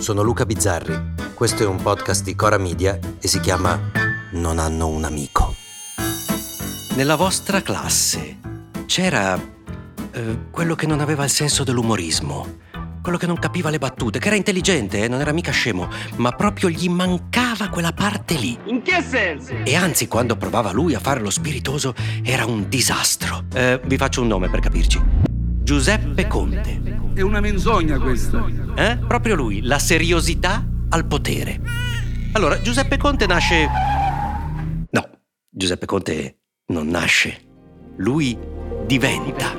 sono Luca Bizzarri. Questo è un podcast di Cora Media e si chiama Non hanno un amico. Nella vostra classe c'era eh, quello che non aveva il senso dell'umorismo, quello che non capiva le battute, che era intelligente, eh, non era mica scemo, ma proprio gli mancava quella parte lì. In che senso? E anzi, quando provava lui a fare lo spiritoso, era un disastro. Eh, vi faccio un nome per capirci. Giuseppe Conte. È una menzogna questa. Eh? Proprio lui, la seriosità al potere. Allora, Giuseppe Conte nasce... No, Giuseppe Conte non nasce. Lui diventa.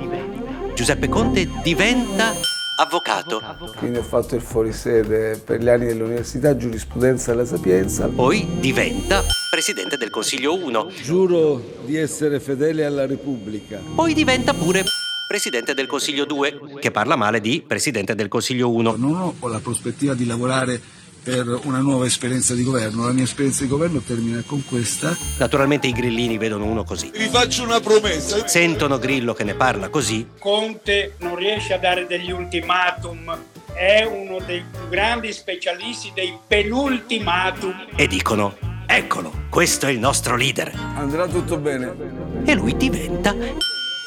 Giuseppe Conte diventa avvocato. Quindi ho fatto il fuorisede per gli anni dell'università, giurisprudenza alla Sapienza. Poi diventa presidente del Consiglio 1. Giuro di essere fedele alla Repubblica. Poi diventa pure presidente del Consiglio 2, che parla male di presidente del Consiglio 1. Non ho la prospettiva di lavorare per una nuova esperienza di governo. La mia esperienza di governo termina con questa. Naturalmente i grillini vedono uno così. Vi faccio una promessa. Sentono Grillo che ne parla così. Conte non riesce a dare degli ultimatum. È uno dei più grandi specialisti dei penultimatum. E dicono, eccolo, questo è il nostro leader. Andrà tutto bene. E lui diventa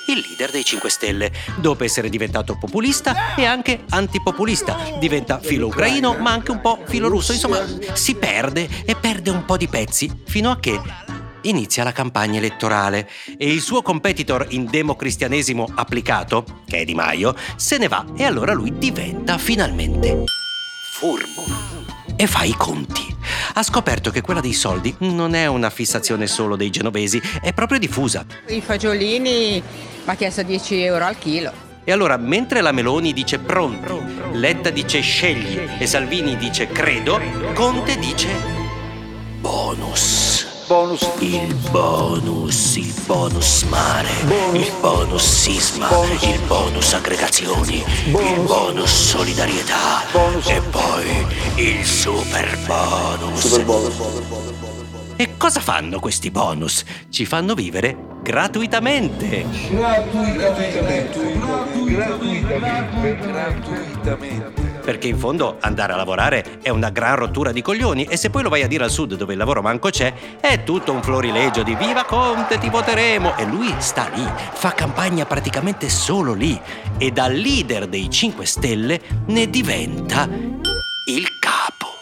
il leader dei 5 Stelle. Dopo essere diventato populista e anche antipopulista. Diventa filo ucraino, ma anche un po' filo russo. Insomma, si perde e perde un po' di pezzi, fino a che inizia la campagna elettorale e il suo competitor in democristianesimo applicato, che è Di Maio, se ne va e allora lui diventa finalmente furbo e fa i conti. Ha scoperto che quella dei soldi non è una fissazione solo dei genovesi, è proprio diffusa. I fagiolini mi ha chiesto 10 euro al chilo. E allora, mentre la Meloni dice pronti, Letta dice scegli e Salvini dice credo, Conte dice bonus. Bonus. Il bonus, il bonus mare, il bonus sisma, il bonus aggregazioni, il bonus solidarietà e poi il super bonus. Super bonus. E cosa fanno questi bonus? Ci fanno vivere gratuitamente. Gratuitamente. Gratuitamente. Perché in fondo andare a lavorare è una gran rottura di coglioni e se poi lo vai a dire al sud dove il lavoro manco c'è, è tutto un florilegio di viva Conte, ti voteremo! E lui sta lì, fa campagna praticamente solo lì e da leader dei 5 Stelle ne diventa il capo.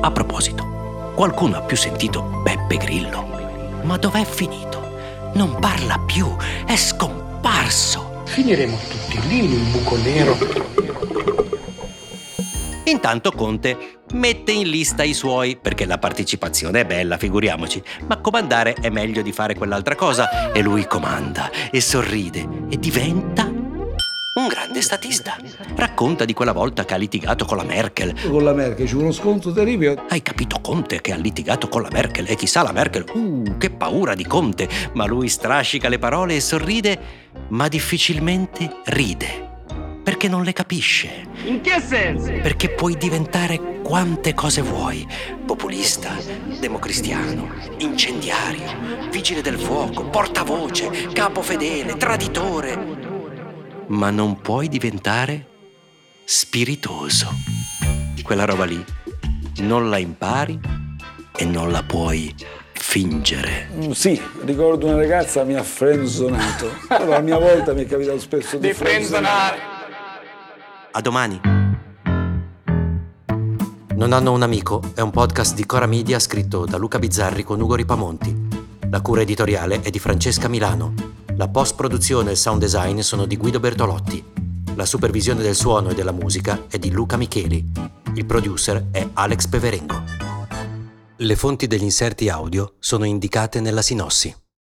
A proposito, qualcuno ha più sentito Beppe Grillo? Ma dov'è finito? Non parla più, è scomparso. Finiremo tutti lì in un buco nero. Intanto Conte mette in lista i suoi, perché la partecipazione è bella, figuriamoci, ma comandare è meglio di fare quell'altra cosa. E lui comanda e sorride e diventa grande statista. Racconta di quella volta che ha litigato con la Merkel. Con la Merkel c'è uno scontro terribile. Hai capito Conte che ha litigato con la Merkel e chissà la Merkel, uh, che paura di Conte, ma lui strascica le parole e sorride, ma difficilmente ride, perché non le capisce. In che senso? Perché puoi diventare quante cose vuoi. Populista, democristiano, incendiario, vigile del fuoco, portavoce, capo fedele, traditore. Ma non puoi diventare spiritoso. Quella roba lì non la impari e non la puoi fingere. Mm, Sì, ricordo una ragazza mi ha frenzonato. Però a mia volta mi è capitato spesso di, Di frenzonare. A domani. Non hanno un amico è un podcast di Cora Media scritto da Luca Bizzarri con Ugo Ripamonti. La cura editoriale è di Francesca Milano. La post-produzione e il sound design sono di Guido Bertolotti. La supervisione del suono e della musica è di Luca Micheli. Il producer è Alex Peverengo. Le fonti degli inserti audio sono indicate nella sinossi.